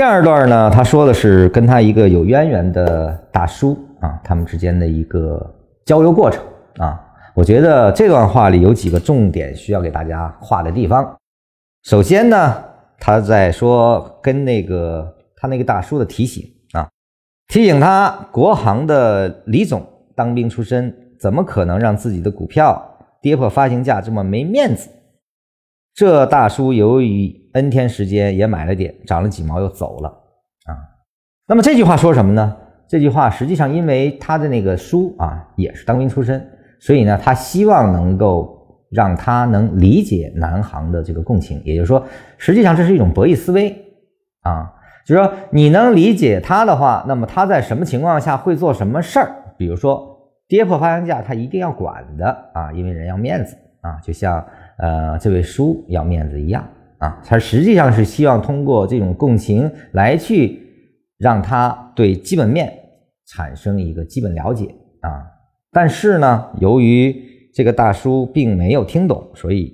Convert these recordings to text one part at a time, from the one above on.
第二段呢，他说的是跟他一个有渊源的大叔啊，他们之间的一个交流过程啊。我觉得这段话里有几个重点需要给大家画的地方。首先呢，他在说跟那个他那个大叔的提醒啊，提醒他国航的李总当兵出身，怎么可能让自己的股票跌破发行价这么没面子？这大叔由于 N 天时间也买了点，涨了几毛又走了啊。那么这句话说什么呢？这句话实际上因为他的那个叔啊也是当兵出身。所以呢，他希望能够让他能理解南航的这个共情，也就是说，实际上这是一种博弈思维啊，就是说你能理解他的话，那么他在什么情况下会做什么事儿？比如说跌破发行价，他一定要管的啊，因为人要面子啊，就像呃这位叔要面子一样啊，他实际上是希望通过这种共情来去让他对基本面产生一个基本了解啊。但是呢，由于这个大叔并没有听懂，所以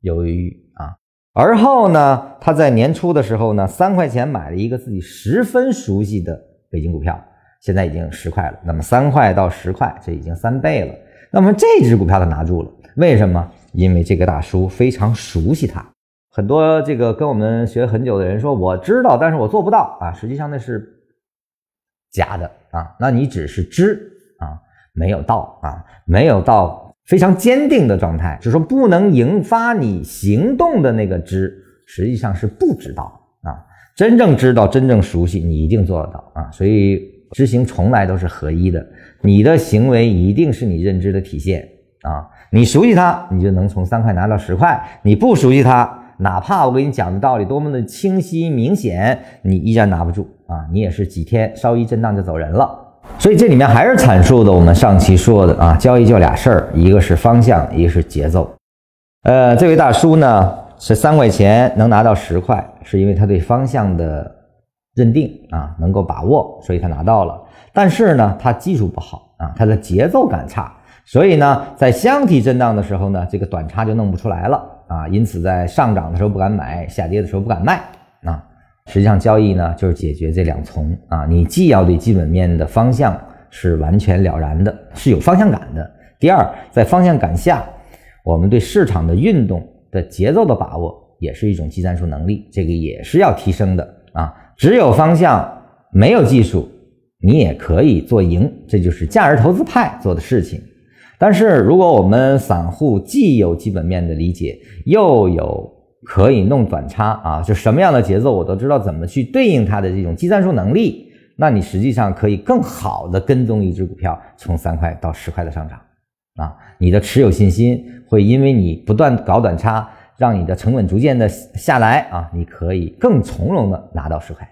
犹豫啊。而后呢，他在年初的时候呢，三块钱买了一个自己十分熟悉的北京股票，现在已经十块了。那么三块到十块，这已经三倍了。那么这只股票他拿住了，为什么？因为这个大叔非常熟悉他。很多这个跟我们学很久的人说，我知道，但是我做不到啊。实际上那是假的啊。那你只是知啊。没有到啊，没有到非常坚定的状态，就是说不能引发你行动的那个知，实际上是不知道啊。真正知道、真正熟悉，你一定做得到啊。所以知行从来都是合一的，你的行为一定是你认知的体现啊。你熟悉它，你就能从三块拿到十块；你不熟悉它，哪怕我给你讲的道理多么的清晰明显，你依然拿不住啊。你也是几天稍一震荡就走人了。所以这里面还是阐述的我们上期说的啊，交易就俩事儿，一个是方向，一个是节奏。呃，这位大叔呢是三块钱能拿到十块，是因为他对方向的认定啊能够把握，所以他拿到了。但是呢，他技术不好啊，他的节奏感差，所以呢，在箱体震荡的时候呢，这个短差就弄不出来了啊，因此在上涨的时候不敢买，下跌的时候不敢卖啊。实际上，交易呢就是解决这两重啊，你既要对基本面的方向是完全了然的，是有方向感的。第二，在方向感下，我们对市场的运动的节奏的把握也是一种技战术能力，这个也是要提升的啊。只有方向没有技术，你也可以做赢，这就是价值投资派做的事情。但是，如果我们散户既有基本面的理解，又有可以弄短差啊，就什么样的节奏我都知道怎么去对应它的这种技战术能力，那你实际上可以更好的跟踪一只股票从三块到十块的上涨啊，你的持有信心会因为你不断搞短差，让你的成本逐渐的下来啊，你可以更从容的拿到十块。